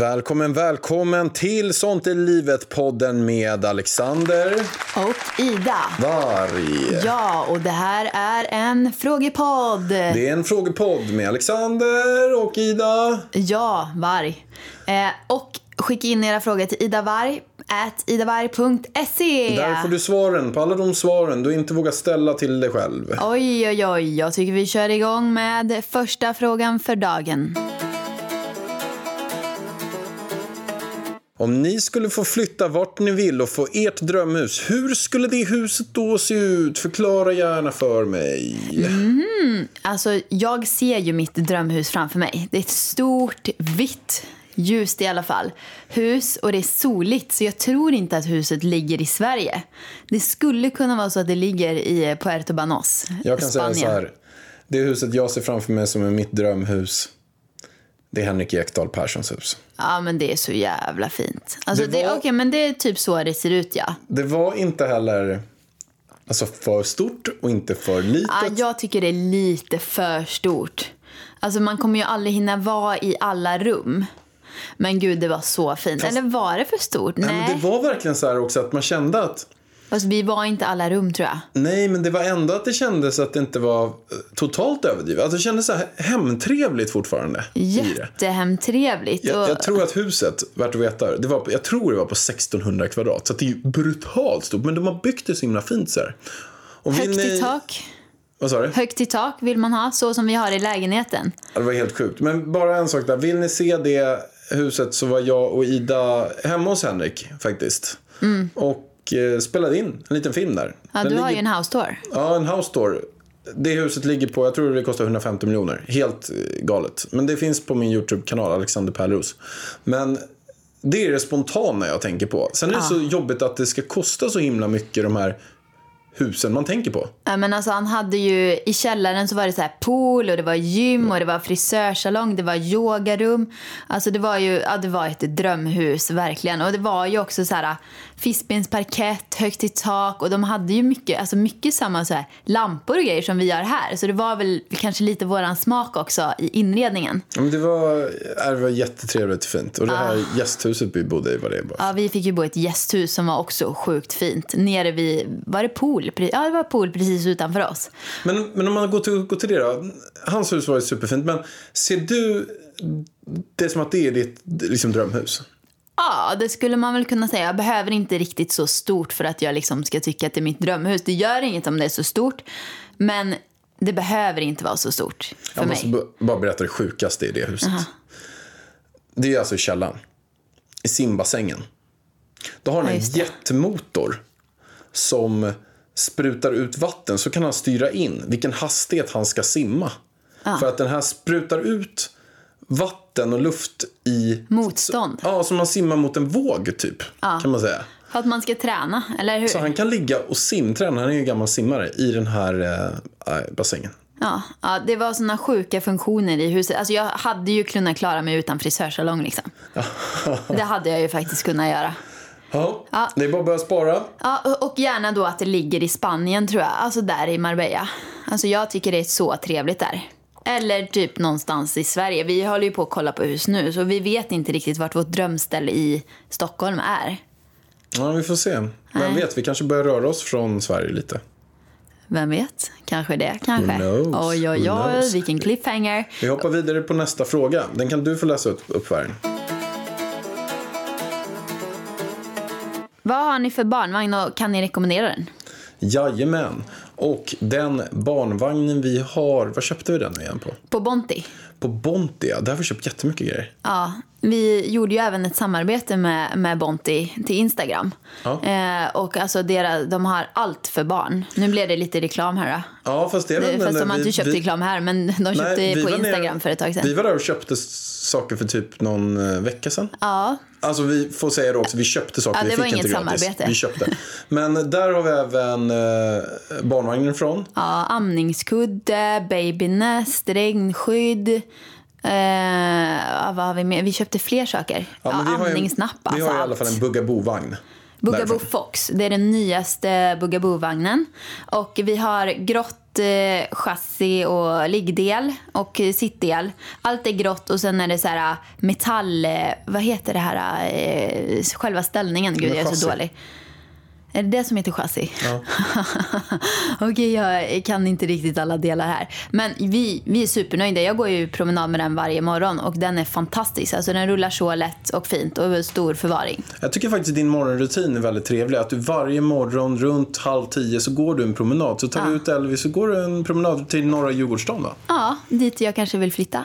Välkommen, välkommen till Sånt är livet-podden med Alexander Och Ida. Varg. Ja, och det här är en frågepodd. Det är en frågepodd med Alexander och Ida. Ja, Varg. Eh, och skicka in era frågor till idavarg at idavarg.se. Där får du svaren på alla de svaren du inte vågar ställa till dig själv. Oj, oj, oj. Jag tycker vi kör igång med första frågan för dagen. Om ni skulle få flytta vart ni vill och få ert drömhus, hur skulle det huset då se ut? Förklara gärna för mig. Alltså, jag ser ju mitt drömhus framför mig. Det är ett stort, vitt, ljust i alla fall, hus och det är soligt så jag tror inte att huset ligger i Sverige. Det skulle kunna vara så att det ligger i Puerto Banos, Jag kan säga Spanien. så här. Det huset jag ser framför mig som är mitt drömhus, det är Henrik Ekdahl Perssons hus. Ja, men det är så jävla fint. Alltså, Det det var- Okej, men det är typ så det ser ut, ja. Det var inte heller alltså, för stort och inte för litet. ja. Jag tycker det är lite för stort. Alltså, man kommer ju aldrig hinna vara i alla rum. Men gud, det var så fint. Eller var det för stort? Nej, Nej. men det var verkligen så här också att man kände att Fast vi var inte alla rum, tror jag. Nej, men det var ändå att det kändes att det inte var eh, totalt överdrivet. Alltså det kändes så här hemtrevligt fortfarande. Jättehemtrevligt. Jag, och- jag tror att huset, värt att veta, det var, jag tror det var på 1600 kvadrat. Så det är ju brutalt stort. Men de har byggt det så himla fint så här. Och Högt ni- i tak. Vad sa du? Högt i tak vill man ha, så som vi har i lägenheten. Ja, Det var helt sjukt. Men bara en sak där. Vill ni se det huset så var jag och Ida hemma hos Henrik faktiskt. Och eh, spelade in en liten film där. Ja, Den du har ju ligger- en house tour. Ja, en house tour. Det huset ligger på, jag tror det kostar 150 miljoner. Helt eh, galet. Men det finns på min YouTube-kanal, Alexander Pärleros. Men det är det spontana jag tänker på. Sen är det så jobbigt att det ska kosta så himla mycket de här husen man tänker på. Ja, men alltså, han hade ju, I källaren så var det så pool och det var gym och det var frisörsalong, det var yogarum. Alltså det var ju ja, det var ett drömhus verkligen. Och det var ju också så här fiskbensparkett, högt i tak och de hade ju mycket, alltså mycket samma så här, lampor och grejer som vi har här. Så det var väl kanske lite våran smak också i inredningen. Ja, Men det, var, det var jättetrevligt och fint. Och det här gästhuset vi bodde i var det bara. Ja, vi fick ju bo i ett gästhus som var också sjukt fint. Nere vid, var det pool? Pre- Ja, det var pool precis utanför oss. Men, men om man går till, går till det då. Hans hus var ju superfint. Men ser du det som att det är ditt liksom, drömhus? Ja, det skulle man väl kunna säga. Jag behöver inte riktigt så stort för att jag liksom ska tycka att det är mitt drömhus. Det gör inget om det är så stort. Men det behöver inte vara så stort för Jag måste mig. bara berätta det sjukaste i det huset. Det är alltså i källaren. I simbassängen. Då har han Ja, en jättemotor som sprutar ut vatten. Så kan han styra in vilken hastighet han ska simma. För att den här sprutar ut vatten och luft i... Motstånd. Ja, som man simmar mot en våg typ. Kan man säga. För att man ska träna, eller hur? Så han kan ligga och simträna, han är ju gammal simmare, i den här eh, bassängen. Ja, ja, det var såna sjuka funktioner i huset. Alltså jag hade ju kunnat klara mig utan frisörsalong liksom. Det hade jag ju faktiskt kunnat göra. Ja, Ja. det är bara att börja spara. Ja, och- gärna då att det ligger i Spanien tror jag. Alltså där i Marbella. Alltså jag tycker det är så trevligt där. Eller typ någonstans i Sverige. Vi håller ju på att kolla på hus nu så vi vet inte riktigt vart vårt drömställe i Stockholm är. Ja, vi får se. Vem vet, vi kanske börjar röra oss från Sverige lite. Vem vet? Kanske det, kanske. Who knows? Oj, oj, oj, vilken cliffhanger. Vi hoppar vidare på nästa fråga. Den kan du få läsa upp, upp. Vad har ni för barnvagn och kan ni rekommendera den? Jajamän. Och den barnvagnen vi har, vad köpte vi den igen på? På Bonti. På Bontia. Där har vi köpt jättemycket grejer. Ja, vi gjorde ju även ett samarbete med, med Bonti till Instagram. Ja. Eh, och alltså deras, de har allt för barn. Nu blev det lite reklam här Ja, fast det är väl... Fast men de har inte köpt vi- reklam här, men de köpte Nej, vi på var nere- Instagram för ett tag sedan. Vi var där och köpte saker för typ någon eh, vecka sedan. Ja, Alltså vi får säga det också, vi köpte saker, Ja, det vi var fick inte gratis. samarbete. Vi köpte. Men där har vi även eh, barnvagnen ifrån. ja, amningskudde, babynest, regnskydd. Eh, vad har vi mer? Vi köpte fler saker. Ja, men vi har ju- Vi alltså har i alla fall en Bugaboo-vagn. Bugaboo därifrån. Fox, det är den nyaste Bugaboo-vagnen. Och vi har grått eh, chassi och liggdel och eh, sittdel. Allt är grått och sen är det så här metall... Eh, vad heter det här? Eh, själva ställningen. Gud, jag är så dålig. Är det det som heter chassi? Ja. Okej, jag kan inte riktigt alla delar här. Men vi, vi är supernöjda. Jag går ju promenad med den varje morgon och den är fantastisk. Alltså den rullar så lätt och fint och stor förvaring. Jag tycker faktiskt din morgonrutin är väldigt trevlig. Att du varje morgon runt halv tio så går du en promenad. Så tar du ut Elvis så går du en promenad till norra Djurgårdsstaden va? Ja, dit jag kanske vill flytta.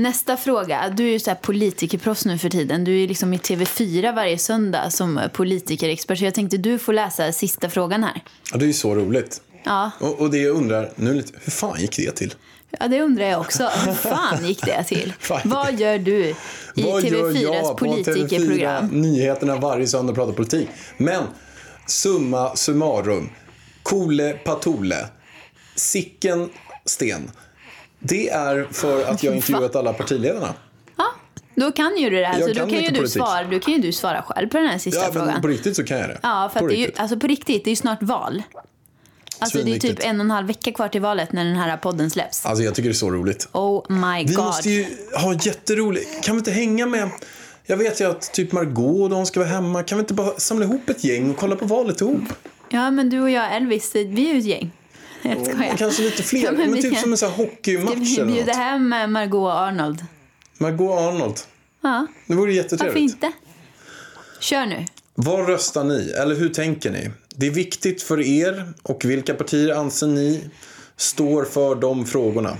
Nästa fråga. Du är ju så här politikerproffs nu för tiden. Du är liksom i TV4 varje söndag som politikerexpert. Så jag tänkte du får läsa sista frågan här. Ja, det är ju så roligt. Ja, Och, och det jag undrar, nu lite, hur fan gick det till? ja det undrar jag också. Hur fan gick det till? Vad gör du i Vad gör TV4s jag på politikerprogram? TV4 Nyheterna varje söndag pratar politik. Men summa summarum. Kole Patole. Sicken Sten. Det är för att jag intervjuat alla partiledarna. Ja, då kan ju du det här. Jag Så då kan ju, du politik. svara, då kan ju du svara själv på den här sista Ja, frågan. på riktigt så kan jag det. Ja, för på att det är ju, riktigt. alltså på riktigt, det är ju snart val. Alltså det är typ en och en halv vecka kvar till valet när den här podden släpps. Alltså jag tycker det är så roligt. Oh my Vi god. måste ju ha jätteroligt. Kan vi inte hänga med... Jag vet ju att typ Margot och de ska vara hemma. Kan vi inte bara samla ihop ett gäng och kolla på valet ihop? Ja, men du och jag Elvis, vi är ju ett gäng. Jag skojar. Kanske lite fler. Ja, men vi typ kan- som en sån här Ska hockeymatch vi eller bjuda hem eh, Margot Arnold? Margot Arnold. Ja, Det vore varför jättetrevligt. inte? Kör nu. Vad röstar ni? Eller hur tänker ni? Det är viktigt för er och vilka partier anser ni står för de frågorna?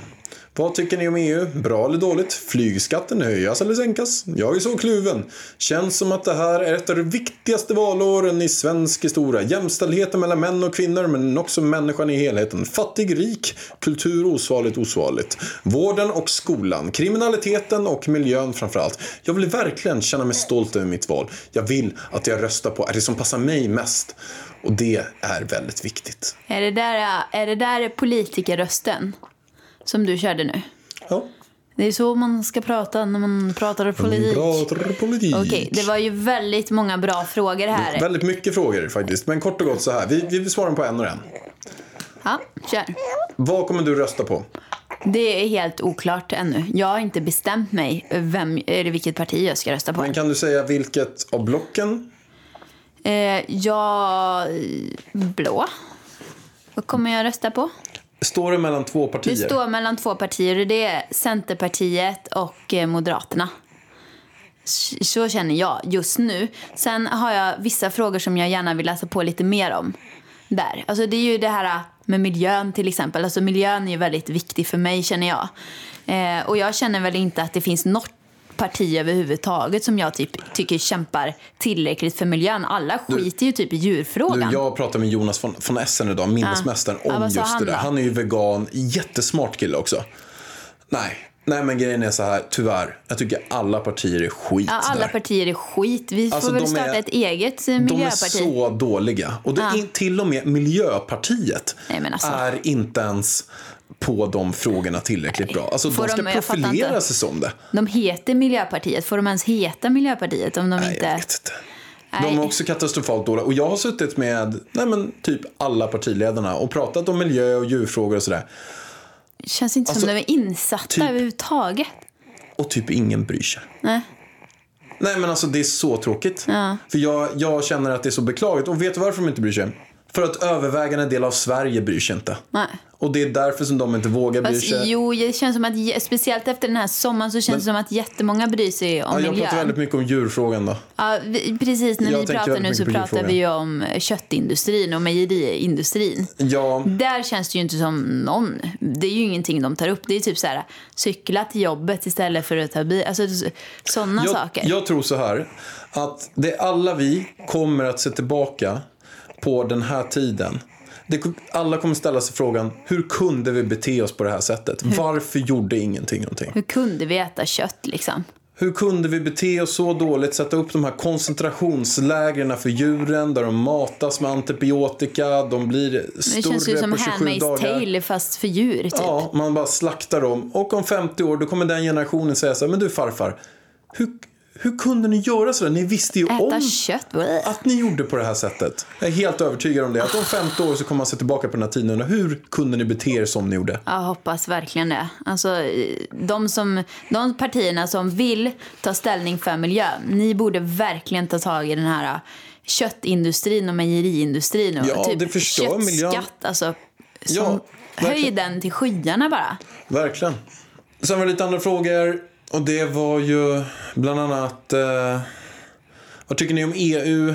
Vad tycker ni om EU? Bra eller dåligt? Flygskatten höjas eller sänkas? Jag är så kluven. Känns som att det här är ett av de viktigaste valåren i svensk historia. Jämställdheten mellan män och kvinnor men också människan i helheten. Fattig, rik, kultur osvarligt, osvarligt. Vården och skolan, kriminaliteten och miljön framförallt. Jag vill verkligen känna mig stolt över mitt val. Jag vill att jag röstar på är det som passar mig mest. Och det är väldigt viktigt. Är det där, är det där politikerrösten som du körde nu? Ja, Det är så man ska prata när man pratar politik. pratar politik. Okej, det var ju väldigt många bra frågor här. Väldigt mycket frågor faktiskt. Men kort och gott så här. Vi, vi besvarar dem på en och en. Ja, kör. Vad kommer du rösta på? Det är helt oklart ännu. Jag har inte bestämt mig vem, eller vilket parti jag ska rösta på. Men kan du säga vilket av blocken? Eh, jag... Blå. Vad kommer jag rösta på? Står det mellan två Det partier? står mellan två partier och det är Centerpartiet och eh, Moderaterna. Så känner jag just nu. Sen har jag vissa frågor som jag gärna vill läsa på lite mer om. Där. Alltså det är ju det här med miljön till exempel. Alltså miljön är ju väldigt viktig för mig känner jag. Eh, och jag känner väl inte att det finns något parti överhuvudtaget som jag typ tycker kämpar tillräckligt för miljön. Alla skiter ju typ i Du, djurfrågan. jag pratade med Jonas von, von Essen idag, minnesmästaren, Ja, om sa just det där. Han är ju vegan, jättesmart kille också. Nej, nej men grejen är så här, tyvärr. Jag tycker alla partier är skit Ja, alla där. partier är skit. Vi Alltså, får väl de är- starta ett eget eh, De är miljöparti. så dåliga. Och det Ja. är till och med Miljöpartiet Nej, alltså. är inte ens på de frågorna tillräckligt bra. Alltså Får de ska de- profilera sig som det. De heter Miljöpartiet. Får de ens heta Miljöpartiet om de Nej, inte... jag vet inte. De är också katastrofalt dåliga. Och jag har suttit med nej men, typ alla partiledarna och pratat om miljö och djurfrågor och sådär. känns inte Alltså, som de är insatta typ- överhuvudtaget. Och typ ingen bryr sig. Nej. Nej men alltså det är så tråkigt. För jag, jag känner att det är så beklagligt. Och vet du varför de inte bryr sig? För att övervägande del av Sverige bryr sig inte. Nej. Och det är därför som de inte vågar bry Fast, sig. jo, det känns som att, speciellt efter den här sommaren så känns det som att jättemånga bryr sig om Ja, jag miljön. pratar väldigt mycket om djurfrågan då. Ja, vi, precis, när Jag vi pratar nu så pratar vi ju om köttindustrin och mejeriindustrin. Ja, Där känns det ju inte som någon. Det är ju ingenting de tar upp. Det är typ så här, cykla till jobbet istället för att ta bil. Alltså sådana jag, saker. jag tror så här. Att det alla vi kommer att se tillbaka på den här tiden. Det, alla kommer ställa sig frågan, hur kunde vi bete oss på det här sättet? Varför gjorde ingenting någonting? Hur kunde vi äta kött liksom? Hur kunde vi bete oss så dåligt? Sätta upp de här koncentrationslägren för djuren där de matas med antibiotika. De blir Det känns ju större som på 27 Handmaid's dagar. tale fast för djur typ. Ja, man bara slaktar dem. Och om 50 år då kommer den generationen säga så här, men du farfar, hur, hur kunde ni göra så där? Ni visste ju Äta om kött? Att ni gjorde på det här sättet. Jag är helt övertygad om det. Att om 50 år så kommer man se tillbaka på den här tiden hur kunde ni bete er som ni gjorde? Jag hoppas verkligen det. Alltså, de, som, de partierna som vill ta ställning för miljön, ni borde verkligen ta tag i den här äh, köttindustrin och mejeriindustrin. Och Ja, typ det förstör miljön. köttskatt, Alltså, som, Ja, höj den till skyarna bara. Verkligen. Sen var det lite andra frågor. Och det var ju bland annat... Eh, vad tycker ni om EU?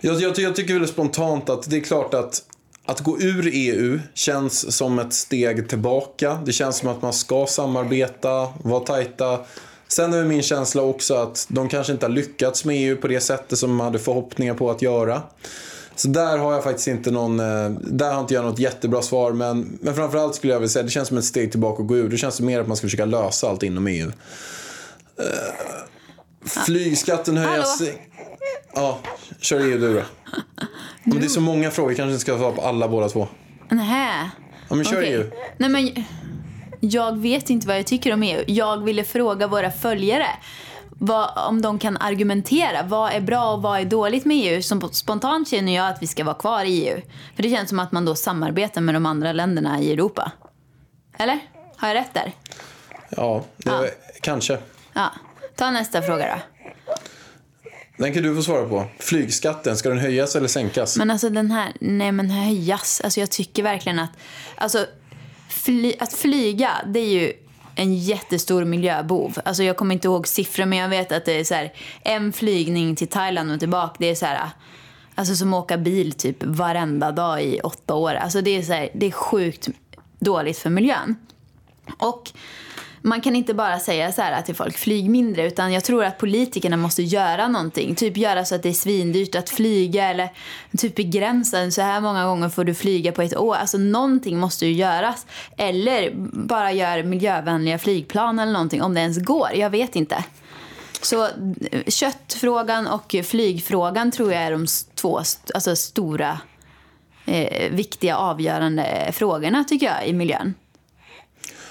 Jag, jag, jag tycker väl spontant att det är klart att att gå ur EU känns som ett steg tillbaka. Det känns som att man ska samarbeta, vara tajta. Sen är min känsla också att de kanske inte har lyckats med EU på det sättet som man hade förhoppningar på att göra. Så där har jag faktiskt inte någon, eh, där har inte jag något jättebra svar. Men, men framförallt skulle jag vilja säga, det känns som ett steg tillbaka att gå ur. Det känns mer att man ska försöka lösa allt inom EU. Eh, flygskatten höjas. Hallå? Ja, kör EU du då. Om det är så många frågor kanske inte ska svara på alla båda två. Nähä. Ja, men kör Okej. EU. Nej, men jag vet inte vad jag tycker om EU. Jag ville fråga våra följare vad, om de kan argumentera. Vad är bra och vad är dåligt med EU? Som spontant känner jag att vi ska vara kvar i EU. För det känns som att man då samarbetar med de andra länderna i Europa. Eller? Har jag rätt där? Ja, det Ja. kanske. Ja. Ta nästa fråga då. Den kan du få svara på. Flygskatten, ska den höjas eller sänkas? Men alltså den här, nej men höjas. Alltså jag tycker verkligen att, alltså fly, att flyga det är ju en jättestor miljöbov. Alltså jag kommer inte ihåg siffror men jag vet att det är så här en flygning till Thailand och tillbaka. Det är så här, alltså som att åka bil typ varenda dag i åtta år. Alltså det är så här, det är sjukt dåligt för miljön. Och man kan inte bara säga så här till folk, flyg mindre, utan jag tror att politikerna måste göra någonting. Typ göra så att det är svindyrt att flyga eller typ begränsa, så här många gånger får du flyga på ett år. Alltså någonting måste ju göras. Eller bara gör miljövänliga flygplan eller någonting, om det ens går. Jag vet inte. Så köttfrågan och flygfrågan tror jag är de två alltså, stora eh, viktiga avgörande frågorna tycker jag i miljön.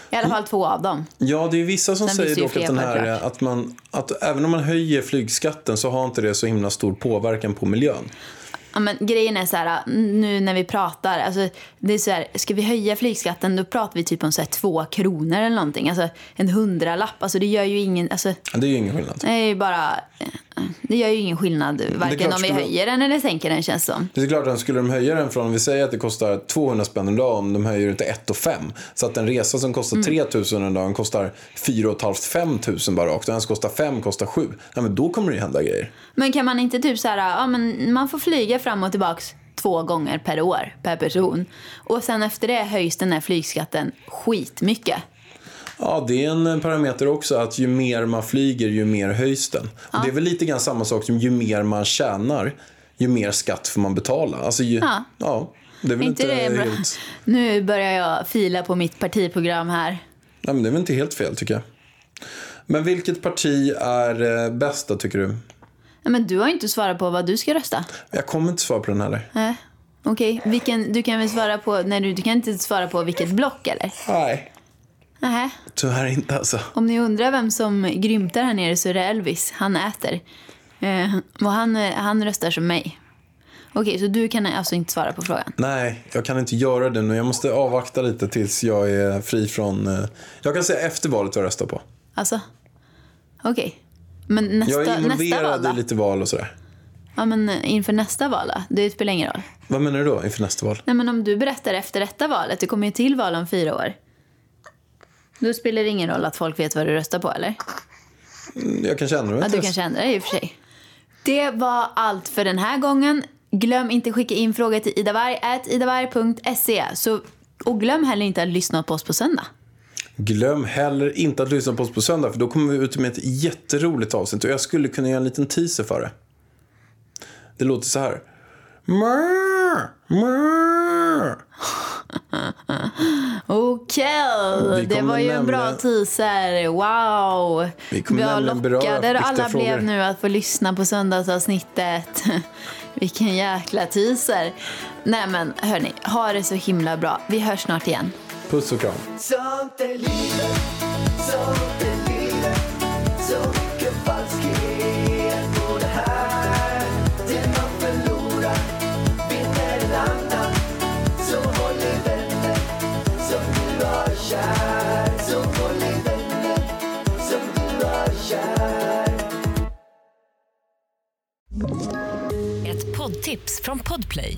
I alla fall två av dem. Ja, det är vissa som Sen säger dock att, den här, att, man, att även om man höjer flygskatten så har inte det så himla stor påverkan på miljön. Ja, men grejen är så här, nu när vi pratar, alltså, det är så här, ska vi höja flygskatten då pratar vi typ om så här, två kronor eller någonting. Alltså en hundralapp, alltså det gör ju ingen, alltså, Det är ju ingen skillnad. det är bara, det gör ju ingen skillnad varken om vi skulle- höjer den eller sänker den känns som. Det är klart att skulle de höja den från, om vi säger att det kostar 200 spänn en dag, om de höjer det till 1 och 5. Så att en resa som kostar 3 000 en dag kostar 4 500 5 000 bara rakt. Och den som kostar 5 kostar 7. Ja, men då kommer det ju hända grejer. Men kan man inte typ så här, ja men man får flyga fram och tillbaks två gånger per år per person. Och sen efter det höjs den här flygskatten skitmycket. Ja, det är en parameter också att ju mer man flyger, ju mer höjs den. Och det är väl lite grann samma sak som ju mer man tjänar, ju mer skatt får man betala. Alltså, ju, Ja. ja. Det är väl inte inte, det helt... Nu börjar jag fila på mitt partiprogram här. Nej, men det är väl inte helt fel tycker jag. Men vilket parti är eh, bäst då tycker du? Men du har ju inte svarat på vad du ska rösta. Jag kommer inte svara på den heller. Nej. Okej, Vilken- du kan väl svara på, nej du, du kan inte svara på vilket block eller? Nej. Nähä. Tyvärr inte alltså. Om ni undrar vem som grymtar här nere så är det Elvis. Han äter. Eh, och han, eh, han röstar som mig. Okej, så du kan alltså inte svara på frågan? Nej, jag kan inte göra det nu. Jag måste avvakta lite tills jag är fri från... eh, Jag kan säga efter valet vad jag röstar på. Alltså? Okej. Men nästa, Jag är nästa involverad då? i lite val och sådär. Ja, men inför nästa val då? Det spelar ingen roll. Vad menar du då inför nästa val? Nej, men om du berättar efter detta valet, det kommer ju till val om fyra år. Då spelar det ingen roll att folk vet vad du röstar på, eller? Jag kanske ändrar mig Ja, du kanske ändrar dig i och för sig. Det var allt för den här gången. Glöm inte skicka in frågor till idavarg.idavarg.se. Så, och glöm heller inte att lyssna på oss på söndag. Glöm heller inte att lyssna på oss på söndag för då kommer vi ut med ett jätteroligt avsnitt och jag skulle kunna göra en liten teaser för det. Det låter så här. Okej, Vi det var ju en bra teaser. Wow! Vi kommer lockade viktiga alla frågor. blev nu att få lyssna på söndagsavsnittet. Vilken jäkla teaser. Nej men hörni, ha det så himla bra. Vi hörs snart igen. Puss och kram. Sånt är livet, sånt är livet. Så mycket falskhet på det här. Det man förlorar vinner en annan. Så håll i vänner som du har kär. Så håll i vänner som du har kär. Ett poddtips från Podplay.